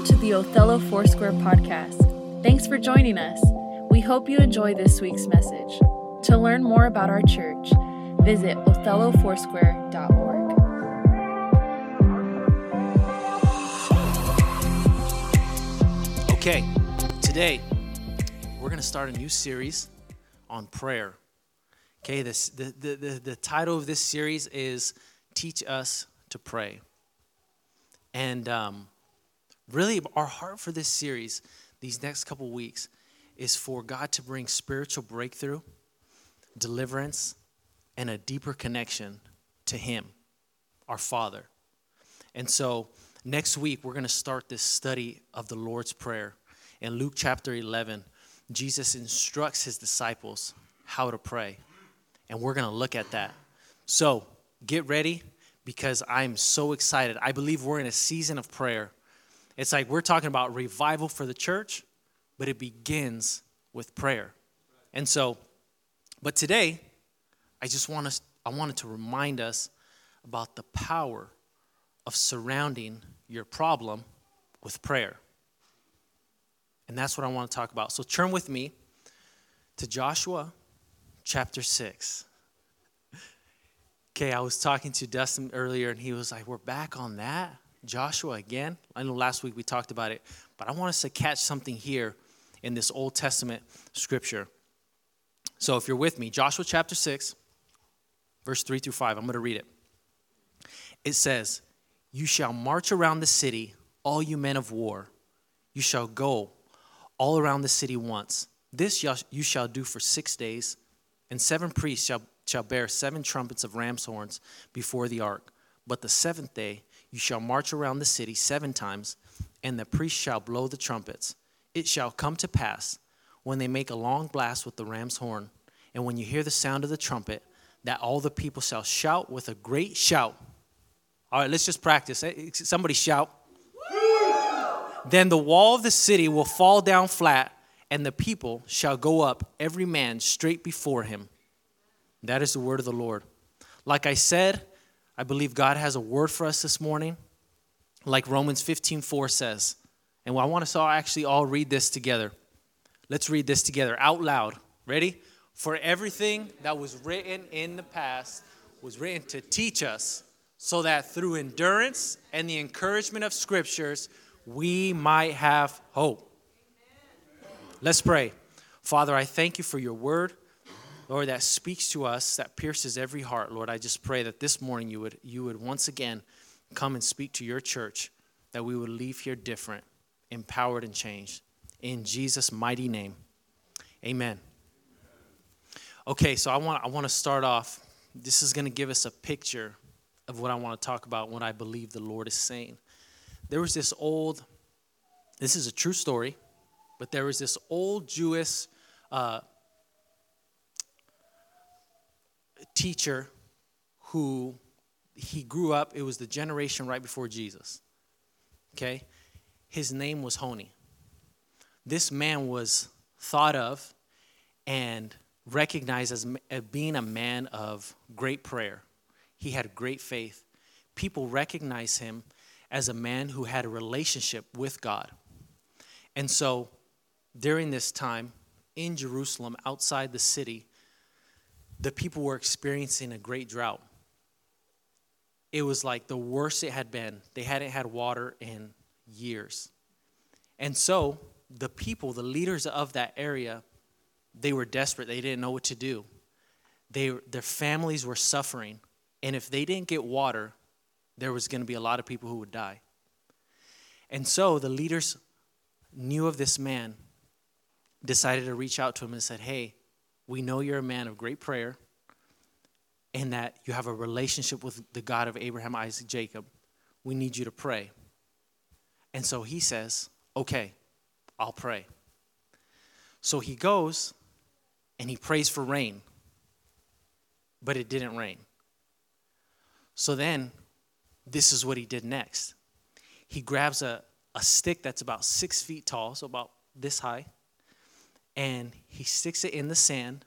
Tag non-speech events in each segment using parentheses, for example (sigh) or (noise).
Welcome to the Othello Foursquare podcast. Thanks for joining us. We hope you enjoy this week's message. To learn more about our church, visit othellofoursquare.org. Okay, today we're going to start a new series on prayer. Okay, this, the, the, the, the title of this series is Teach Us to Pray. And um, really, our heart for this series, these next couple weeks, is for God to bring spiritual breakthrough, deliverance, and a deeper connection to Him, our Father. And so, next week, we're going to start this study of the Lord's Prayer. In Luke chapter 11, Jesus instructs his disciples how to pray. And we're going to look at that. So, get ready because I'm so excited. I believe we're in a season of prayer. It's like we're talking about revival for the church, but it begins with prayer. And so, but today, I just want us, I wanted to remind us about the power of surrounding your problem with prayer. And that's what I want to talk about. So turn with me to Joshua chapter 6. (laughs) Okay, I was talking to Dustin earlier, and he was like, We're back on that. Joshua again. I know last week we talked about it, but I want us to catch something here in this Old Testament scripture. So if you're with me, Joshua chapter 6, verse 3 through 5, I'm going to read it. It says, You shall march around the city, all you men of war. You shall go all around the city once. This you shall do for six days, and seven priests shall shall bear seven trumpets of ram's horns before the ark. But the seventh day you shall march around the city seven times, and the priest shall blow the trumpets. It shall come to pass when they make a long blast with the ram's horn, and when you hear the sound of the trumpet, that all the people shall shout with a great shout. All right, let's just practice. Eh, eh, somebody shout. Then the wall of the city will fall down flat, and the people shall go up, every man straight before him. That is the word of the Lord. Like I said, I believe God has a word for us this morning, like Romans 15 4 says. And I want us all actually all read this together. Let's read this together out loud. Ready? For everything that was written in the past was written to teach us, so that through endurance and the encouragement of scriptures, we might have hope. Let's pray. Father, I thank you for your word. Lord, that speaks to us, that pierces every heart. Lord, I just pray that this morning you would, you would once again come and speak to your church, that we would leave here different, empowered, and changed. In Jesus' mighty name, amen. Okay, so I want, I want to start off. This is going to give us a picture of what I want to talk about, what I believe the Lord is saying. There was this old, this is a true story, but there was this old Jewish uh, teacher who he grew up, it was the generation right before Jesus. Okay? His name was Honi. This man was thought of and recognized as, being a man of great prayer. He had great faith. People recognize him as a man who had a relationship with God. And so during this time in Jerusalem, outside the city, the people were experiencing a great drought. It was like the worst it had been. They hadn't had water in years. And so the people, the leaders of that area, they were desperate. They didn't know what to do. They, their families were suffering. And if they didn't get water, there was going to be a lot of people who would die. And so the leaders knew of this man, decided to reach out to him and said, Hey, we know you're a man of great prayer and that you have a relationship with the God of Abraham, Isaac, Jacob. We need you to pray. And so he says, Okay, I'll pray. So he goes and he prays for rain, but it didn't rain. So then, this is what he did next. He grabs a, a stick that's about six feet tall, so about this high, and he sticks it in the sand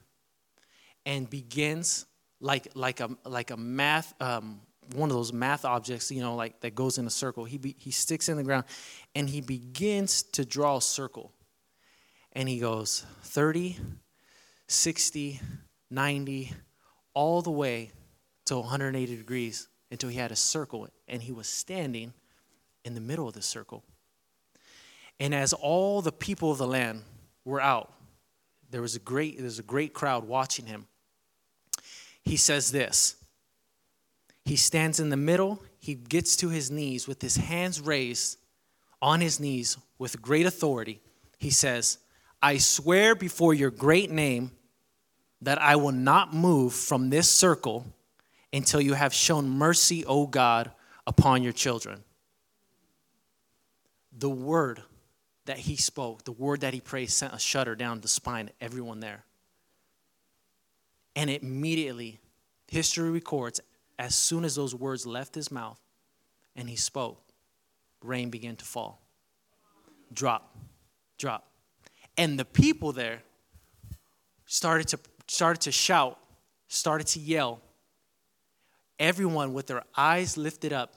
and begins like like a like a math um, one of those math objects, you know, like that goes in a circle. He, be, he sticks in the ground and he begins to draw a circle. And he goes 30, 60, 90, all the way to 180 degrees until he had a circle and he was standing in the middle of the circle. And as all the people of the land were out, there was a great, there was a great crowd watching him. He says this. He stands in the middle, he gets to his knees with his hands raised on his knees with great authority. He says, I swear before your great name that I will not move from this circle until you have shown mercy, O God, upon your children. The word that he spoke, the word that he prayed, sent a shudder down the spine of everyone there. And immediately, history records, as soon as those words left his mouth and he spoke, rain began to fall. Drop, drop. And the people there started to, started to shout, started to yell. Everyone with their eyes lifted up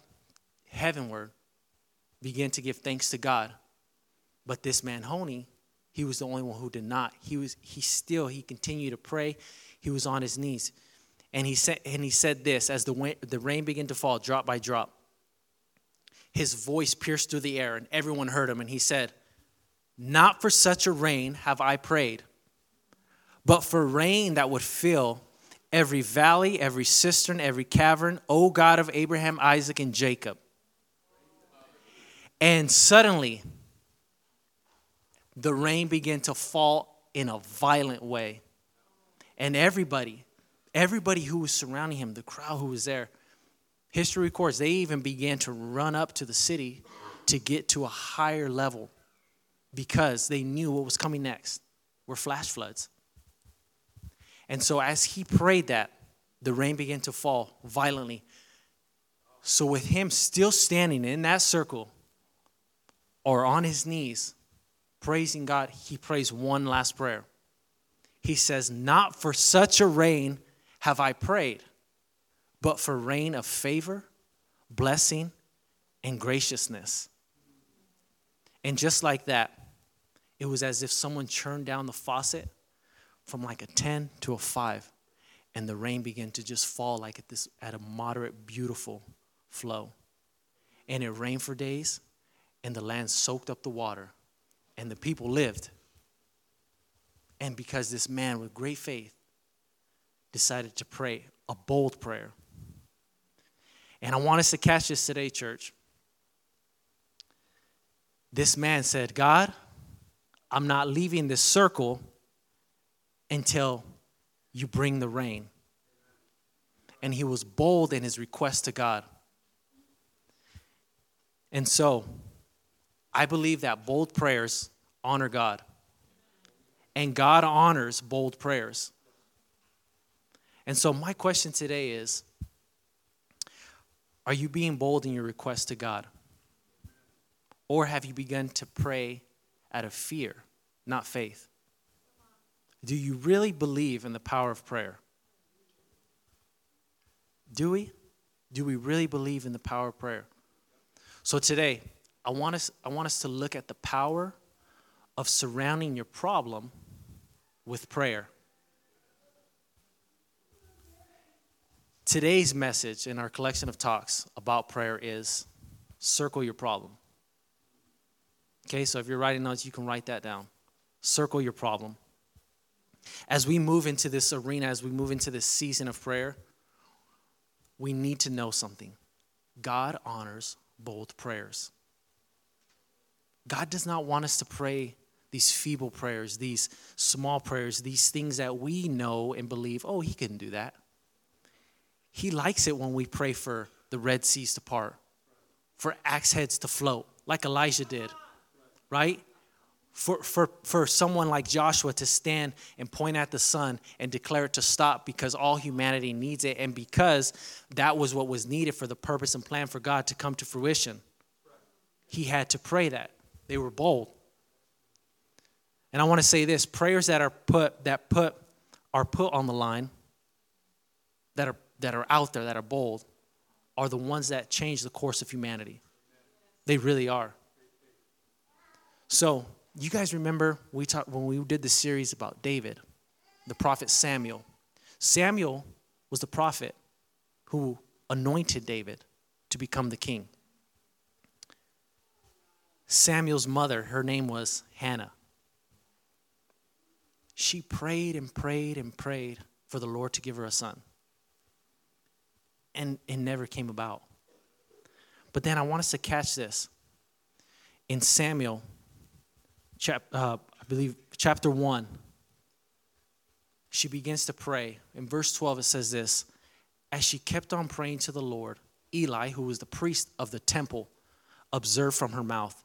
heavenward began to give thanks to God but this man Honi, he was the only one who did not. He was he still he continued to pray. He was on his knees. And he said and he said this as the the rain began to fall drop by drop. His voice pierced through the air and everyone heard him and he said, "Not for such a rain have I prayed, but for rain that would fill every valley, every cistern, every cavern, O God of Abraham, Isaac and Jacob." And suddenly the rain began to fall in a violent way. And everybody, everybody who was surrounding him, the crowd who was there, history records they even began to run up to the city to get to a higher level because they knew what was coming next were flash floods. And so as he prayed that, the rain began to fall violently. So with him still standing in that circle or on his knees, praising God, he prays one last prayer. He says, Not for such a rain have I prayed, but for rain of favor, blessing, and graciousness. And just like that, it was as if someone churned down the faucet from like a 10 to a 5, and the rain began to just fall like at this at a moderate, beautiful flow. And it rained for days, and the land soaked up the water and the people lived. And because this man with great faith decided to pray a bold prayer. And I want us to catch this today, church. This man said, God, I'm not leaving this circle until you bring the rain. And he was bold in his request to God. And so, I believe that bold prayers honor God. And God honors bold prayers. And so, my question today is Are you being bold in your request to God? Or have you begun to pray out of fear, not faith? Do you really believe in the power of prayer? Do we? Do we really believe in the power of prayer? So today, I want us, I want us to look at the power of surrounding your problem with prayer. Today's message in our collection of talks about prayer is circle your problem. Okay, so if you're writing notes, you can write that down. Circle your problem. As we move into this arena, as we move into this season of prayer, we need to know something God honors bold prayers. God does not want us to pray these feeble prayers, these small prayers, these things that we know and believe, oh, He couldn't do that. He likes it when we pray for the Red Seas to part, for axe heads to float, like Elijah did, right? For, for, for someone like Joshua to stand and point at the sun and declare it to stop because all humanity needs it and because that was what was needed for the purpose and plan for God to come to fruition. He had to pray that. They were bold. And I want to say this, prayers that are put that put are put on the line that are that are out there that are bold are the ones that change the course of humanity. They really are. So, you guys remember we talked when we did the series about David, the prophet Samuel. Samuel was the prophet who anointed David to become the king. Samuel's mother, her name was Hannah. She prayed and prayed and prayed for the Lord to give her a son. And it never came about. But then I want us to catch this. In Samuel, chap, uh, I believe chapter 1, she begins to pray. In verse 12, it says this As she kept on praying to the Lord, Eli, who was the priest of the temple, observed from her mouth.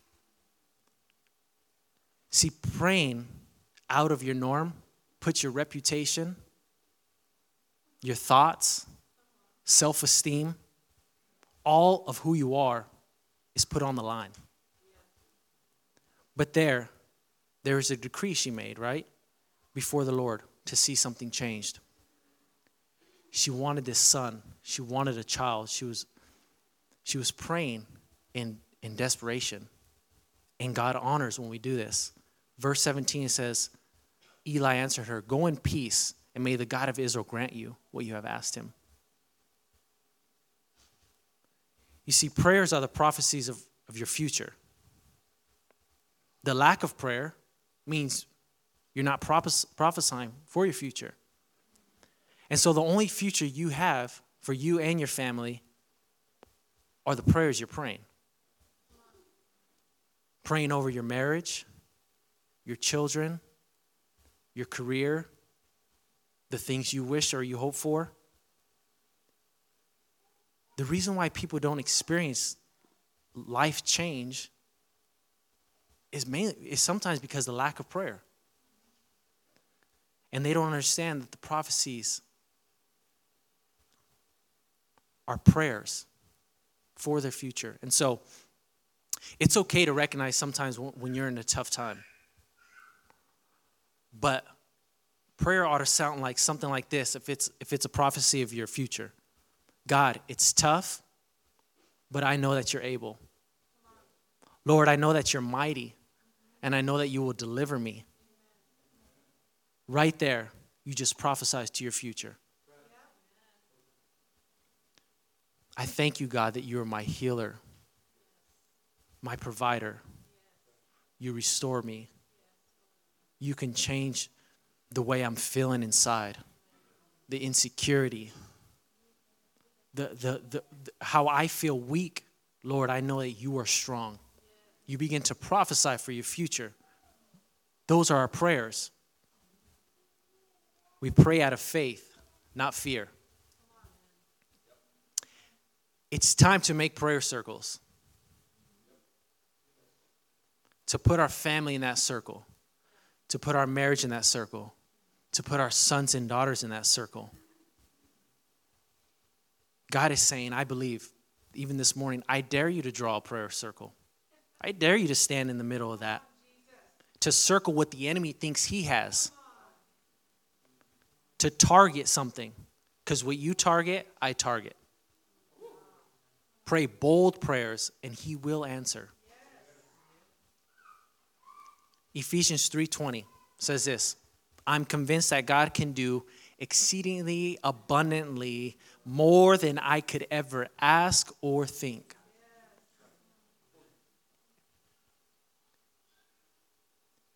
See, praying out of your norm puts your reputation, your thoughts, self esteem, all of who you are is put on the line. But there, there is a decree she made, right? Before the Lord to see something changed. She wanted this son. She wanted a child. She was, she was praying in, in desperation. And God honors when we do this. Verse 17 says, Eli answered her, Go in peace, and may the God of Israel grant you what you have asked him. You see, prayers are the prophecies of, of your future. The lack of prayer means you're not prophesying for your future. And so the only future you have for you and your family are the prayers you're praying. Praying over your marriage, your children, your career, the things you wish or you hope for. The reason why people don't experience life change is mainly is sometimes because the lack of prayer. And they don't understand that the prophecies are prayers for their future. And so it's okay to recognize sometimes when you're in a tough time. But prayer ought to sound like something like this if it's if it's a prophecy of your future. God, it's tough, but I know that you're able. Lord, I know that you're mighty, and I know that you will deliver me. Right there, you just prophesied to your future. I thank you, God, that you are my healer, my provider. You restore me you can change the way I'm feeling inside, the insecurity, the, the, the, the, how I feel weak. Lord, I know that you are strong. You begin to prophesy for your future. Those are our prayers. We pray out of faith, not fear. It's time to make prayer circles, to put our family in that circle to put our marriage in that circle, to put our sons and daughters in that circle. God is saying, I believe, even this morning, I dare you to draw a prayer circle. I dare you to stand in the middle of that, to circle what the enemy thinks he has, to target something. Because what you target, I target. Pray bold prayers, and he will answer. Ephesians 3:20 says this, I'm convinced that God can do exceedingly abundantly more than I could ever ask or think.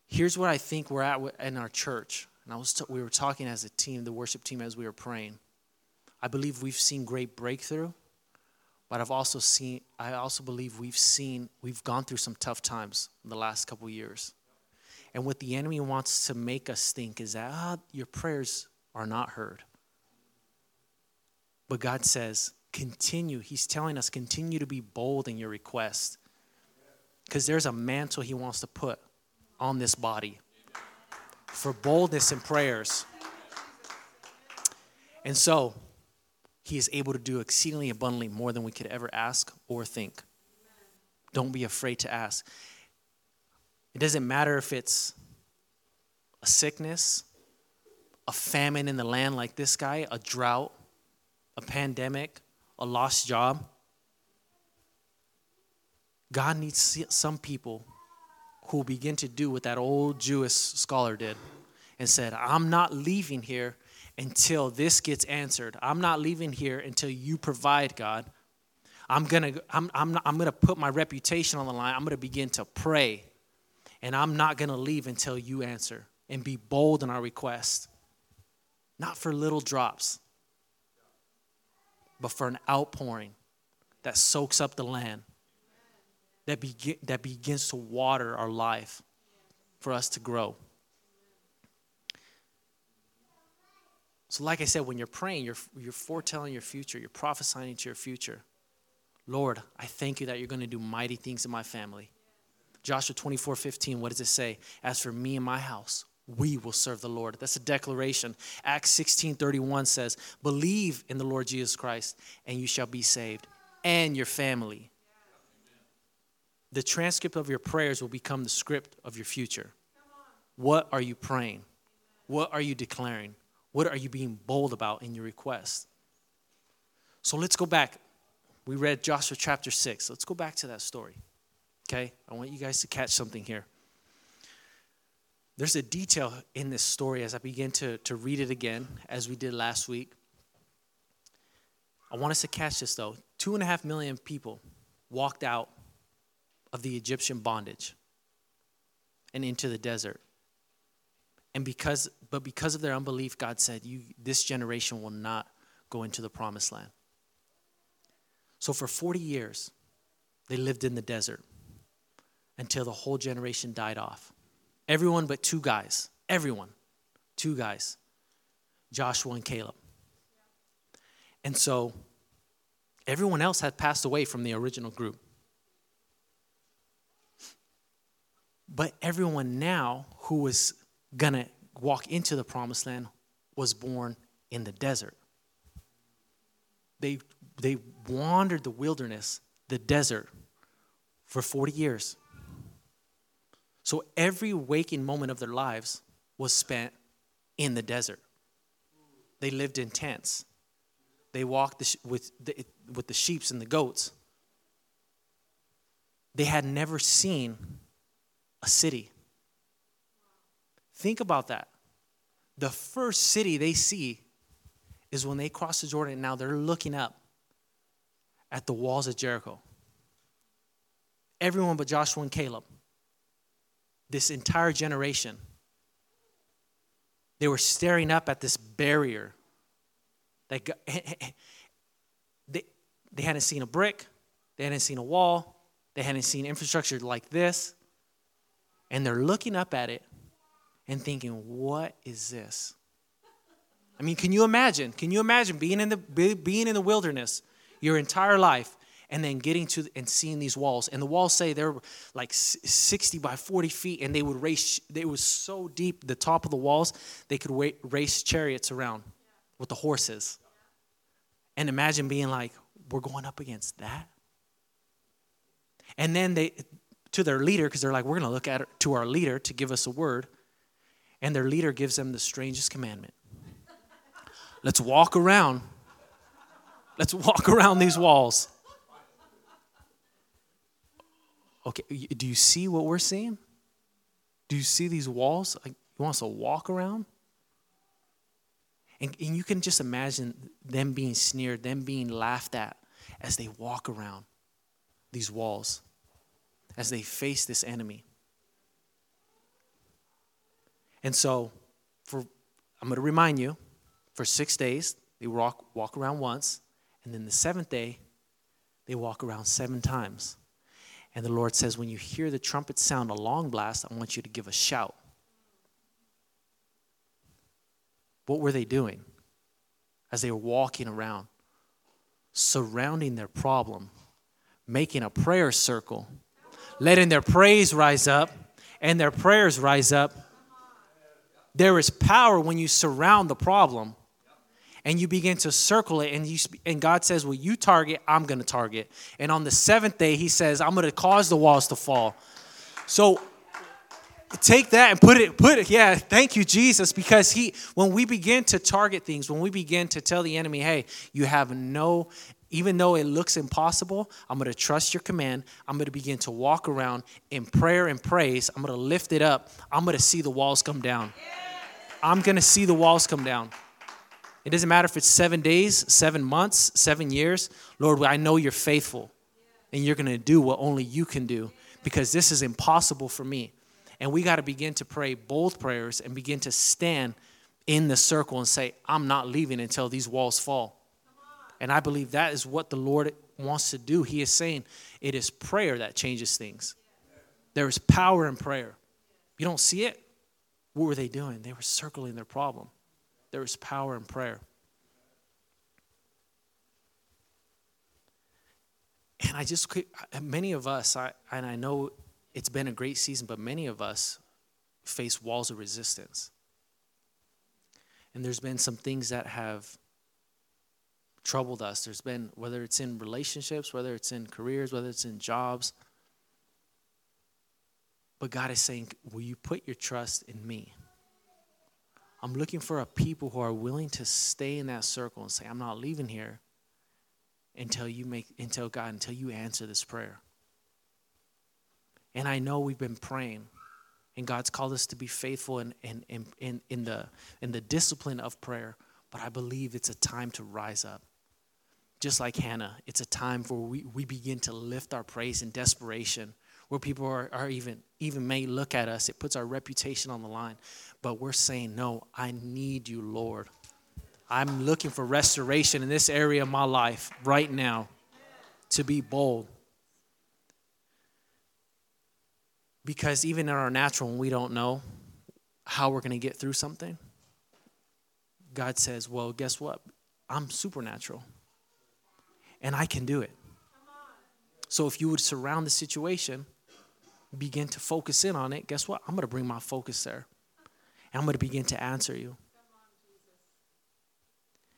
Here's what I think we're at in our church. And I was t- we were talking as a team, the worship team, as we were praying. I believe we've seen great breakthrough, but I've also seen. I also believe we've seen we've gone through some tough times in the last couple years. And what the enemy wants to make us think is that ah, your prayers are not heard. But God says, continue. He's telling us, continue to be bold in your request. Because there's a mantle he wants to put on this body for boldness in prayers. And so, he is able to do exceedingly abundantly more than we could ever ask or think. Don't be afraid to ask. It doesn't matter if it's a sickness, a famine in the land like this guy, a drought, a pandemic, a lost job. God needs some people who begin to do what that old Jewish scholar did and said, I'm not leaving here until this gets answered. I'm not leaving here until you provide, God. I'm gonna, I'm, I'm, not, I'm gonna put my reputation on the line. I'm gonna begin to pray. And I'm not gonna leave until you answer and be bold in our request. Not for little drops, but for an outpouring that soaks up the land, that, begin, that begins to water our life for us to grow. So, like I said, when you're praying, you're, you're foretelling your future, you're prophesying into your future. Lord, I thank you that you're going to do mighty things in my family. Joshua 24 15, what does it say? As for me and my house, we will serve the Lord. That's a declaration. Acts 16 31 says, Believe in the Lord Jesus Christ, and you shall be saved, and your family. The transcript of your prayers will become the script of your future. What are you praying? What are you declaring? What are you being bold about in your request? So let's go back. We read Joshua chapter 6. Let's go back to that story. Okay? I want you guys to catch something here. There's a detail in this story as I begin to, to read it again, as we did last week. I want us to catch this though. Two and a half million people walked out of the Egyptian bondage and into the desert. And because, but because of their unbelief, God said, you, This generation will not go into the promised land. So for 40 years, they lived in the desert until the whole generation died off. Everyone but two guys. Everyone. Two guys. Joshua and Caleb. And so everyone else had passed away from the original group. But everyone now who was going to walk into the promised land was born in the desert. They, they wandered the wilderness, the desert, for 40 years. So every waking moment of their lives was spent in the desert. They lived in tents. They walked with, the, with the sheep and the goats. They had never seen a city. Think about that. The first city they see is when they cross the Jordan. Now they're looking up at the walls of Jericho. Everyone but Joshua and Caleb this entire generation. They were staring up at this barrier. They, got, (laughs) they, they hadn't seen a brick, they hadn't seen a wall, they hadn't seen infrastructure like this. And they're looking up at it and thinking, what is this? I mean, can you imagine? Can you imagine being in the, being in the wilderness your entire life and then getting to and seeing these walls. And the walls say they're like 60 by 40 feet and they would race it was so deep the top of the walls they could race chariots around with the horses and imagine being like we're going up against that? And then they to their leader because they're like we're going to look at to our leader to give us a word. And their leader gives them the strangest commandment. (laughs) Let's walk around. Let's walk around these walls okay, do you see what we're seeing? Do you see these walls? Like, he wants to walk around? And, and you can just imagine them being sneered, them being laughed at as they walk around these walls, as they face this enemy. And so, for I'm going to remind you, for six days, they walk, walk around once, and then the seventh day, they walk around seven times. And the Lord says, when you hear the trumpet sound a long blast, I want you to give a shout. What were they doing as they were walking around? surrounding their problem, making a prayer circle, letting their praise rise up and their prayers rise up. There is power when you surround the problem and you begin to circle it and you and God says, "Well, you target, I'm going to target." And on the 7th day, he says, "I'm going to cause the walls to fall." So take that and put it put it yeah thank you jesus because he when we begin to target things when we begin to tell the enemy hey you have no even though it looks impossible i'm going to trust your command. I'm going to begin to walk around in prayer and praise. I'm going to lift it up. I'm going to see the walls come down. I'm going to see the walls come down it doesn't matter if it's seven days seven months seven years lord i know you're faithful and you're going to do what only you can do because this is impossible for me and we got to begin to pray bold prayers and begin to stand in the circle and say, I'm not leaving until these walls fall. And I believe that is what the Lord wants to do. He is saying it is prayer that changes things. There is power in prayer. You don't see it? What were they doing? They were circling their problem. There is power in prayer. And I just, many of us, I, and I know it's been a great season, but many of us face walls of resistance. And there's been some things that have troubled us. There's been, whether it's in relationships, whether it's in careers, whether it's in jobs. But God is saying, Will you put your trust in me? I'm looking for a people who are willing to stay in that circle and say, I'm not leaving here until you make until God, until you answer this prayer. And I know we've been praying, and God's called us to be faithful in, in, in, in, in, the, in the discipline of prayer. But I believe it's a time to rise up. Just like Hannah, it's a time where we, we begin to lift our praise in desperation, where people are, are even, even may look at us. It puts our reputation on the line. But we're saying, No, I need you, Lord. I'm looking for restoration in this area of my life right now to be bold Because even in our natural, when we don't know how we're going to get through something, God says, Well, guess what? I'm supernatural. And I can do it. So if you would surround the situation, begin to focus in on it, guess what? I'm going to bring my focus there. And I'm going to begin to answer you.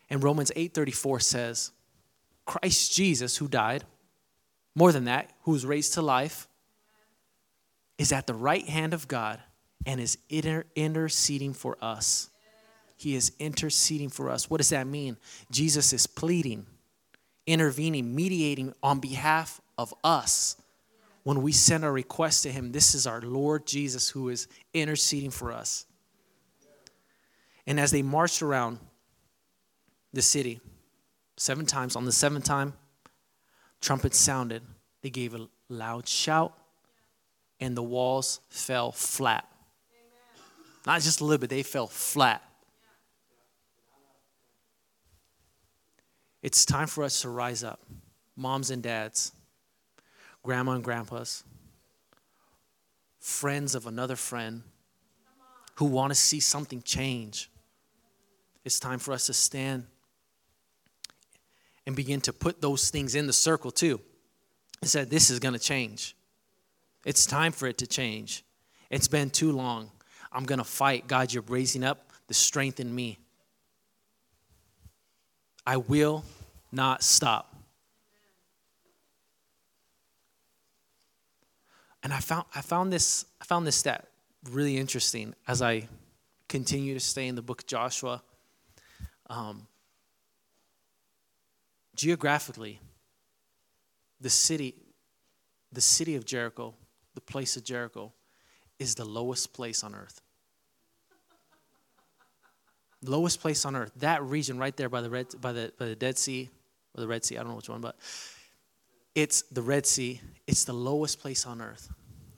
And Romans 8:34 says, Christ Jesus who died, more than that, who was raised to life, is at the right hand of God and is inter- interceding for us. He is interceding for us. What does that mean? Jesus is pleading, intervening, mediating on behalf of us. When we send our request to Him, this is our Lord Jesus who is interceding for us. And as they marched around the city seven times, on the seventh time, trumpets sounded. They gave a loud shout and the walls fell flat. Not just a little bit, they fell flat. It's time for us to rise up, moms and dads, grandma and grandpas, friends of another friend who want to see something change. It's time for us to stand and begin to put those things in the circle too. And said, This is going to change. It's time for it to change. It's been too long. I'm going to fight. God, you're raising up the strength in me. I will not stop. And I found I found this I found this stat really interesting as I continue to stay in the book of Joshua. Um, geographically, the city, the city of Jericho the place of Jericho, is the lowest place on earth. lowest place on earth. That region right there by the red by the by the Dead Sea or the Red Sea, I don't know which one, but it's the Red Sea. It's the lowest place on earth.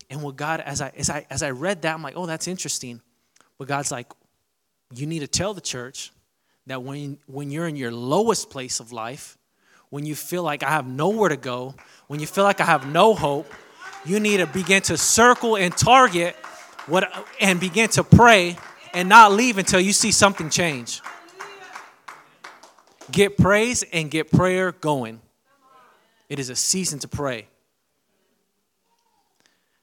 And what God, as I as I as I read that, I'm like, oh, that's interesting. But God's like, you need to tell the church that when when you're in your lowest place of life, when you feel like I have nowhere to go, when you feel like I have no hope, you need to begin to circle and target what and begin to pray and not leave until you see something change. Get praise and get prayer going. It is a season to pray.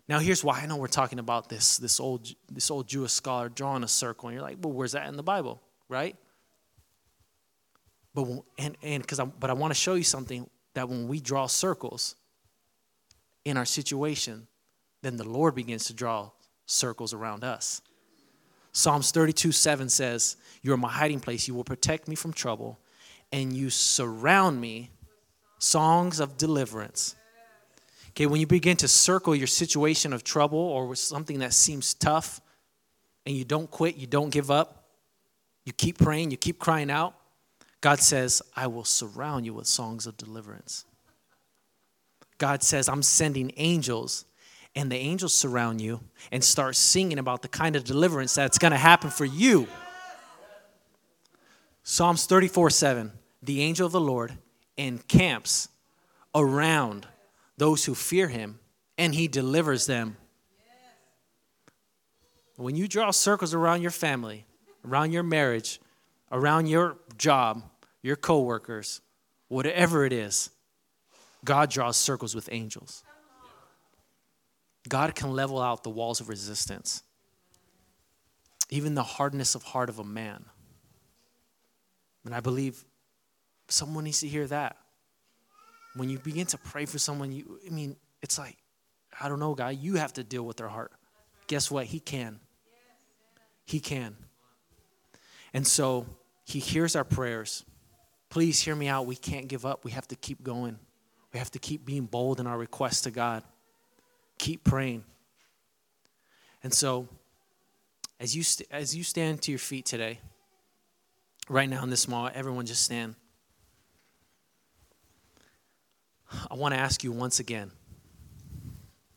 Now here's why I know we're talking about this this old this old Jewish scholar drawing a circle, and you're like, well, where's that in the Bible, right? But and and because I but I want to show you something that when we draw circles in our situation, then the Lord begins to draw circles around us. Psalms 32 7 says, You are my hiding place. You will protect me from trouble, and you surround me. Songs of deliverance. Okay, when you begin to circle your situation of trouble or something that seems tough, and you don't quit, you don't give up, you keep praying, you keep crying out, God says, I will surround you with songs of deliverance. God says, I'm sending angels and the angels surround you and start singing about the kind of deliverance that's going to happen for you. Psalms 34 7 The angel of the Lord encamps around those who fear him and he delivers them. When you draw circles around your family, around your marriage, around your job, your coworkers, whatever it is, God draws circles with angels. God can level out the walls of resistance, even the hardness of heart of a man. And I believe someone needs to hear that. When you begin to pray for someone, you I mean, it's like, I don't know, God, you have to deal with their heart. Guess what? He can. He can. And so he hears our prayers. Please hear me out. We can't give up. We have to keep going. We have to keep being bold in our requests to God. Keep praying. And so, as you, st- as you stand to your feet today, right now in this mall, everyone just stand. I want to ask you once again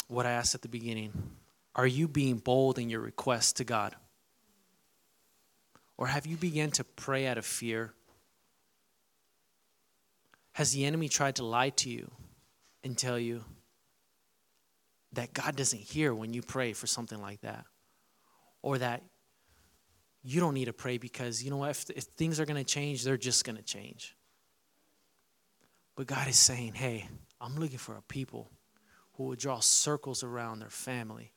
what I asked at the beginning. Are you being bold in your request to God? Or have you begun to pray out of fear? Has the enemy tried to lie to you and tell you, that God doesn't hear when you pray for something like that. Or that you don't need to pray because, you know what, if, if things are going to change, they're just going to change. But God is saying, hey, I'm looking for a people who will draw circles around their family,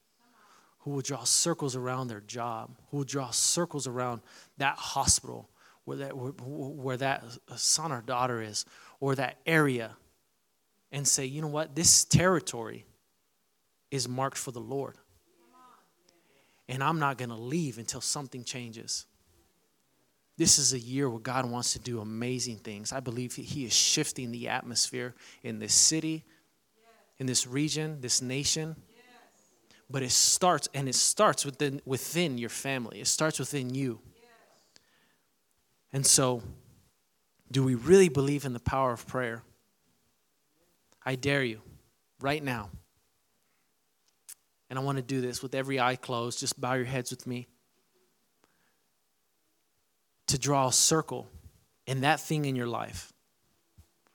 who will draw circles around their job, who will draw circles around that hospital where that, where, where that son or daughter is, or that area, and say, you know what, this territory is marked for the Lord. And I'm not going to leave until something changes. This is a year where God wants to do amazing things. I believe He is shifting the atmosphere in this city, in this region, this nation. But it starts, and it starts within, within your family, it starts within you. And so, do we really believe in the power of prayer? I dare you right now and I want to do this with every eye closed. Just bow your heads with me. To draw a circle in that thing in your life.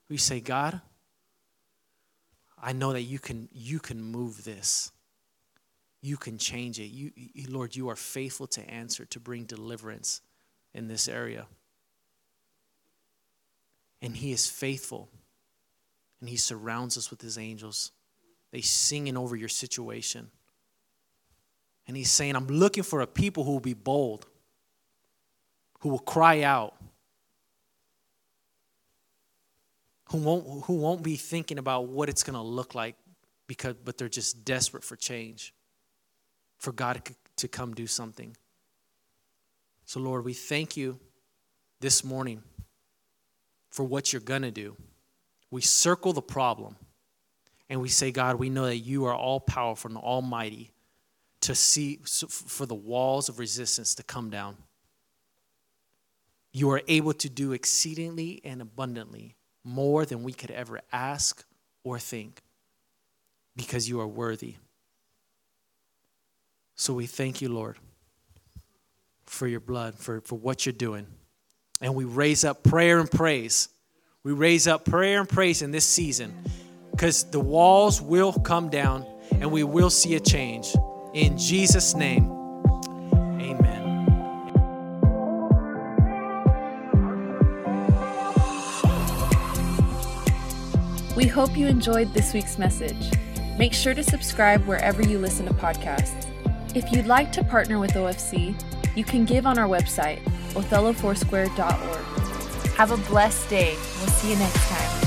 We say, God, I know that you can you can move this. You can change it. You, Lord, you are faithful to answer, to bring deliverance in this area. And He is faithful. And He surrounds us with His angels. They singing over your situation. And he's saying, I'm looking for a people who will be bold, who will cry out, who won't, who won't be thinking about what it's going to look like, because, but they're just desperate for change, for God to come do something. So, Lord, we thank you this morning for what you're going to do. We circle the problem and we say, God, we know that you are all powerful and almighty to see for the walls of resistance to come down. You are able to do exceedingly and abundantly more than we could ever ask or think because you are worthy. So we thank you, Lord, for your blood, for, for what you're doing. And we raise up prayer and praise. We raise up prayer and praise in this season because the walls will come down and we will see a change. In Jesus' name, We hope you enjoyed this week's message. Make sure to subscribe wherever you listen to podcasts. If you'd like to partner with OFC, you can give on our website, othellofoursquare.org. Have a blessed day. We'll see you next time.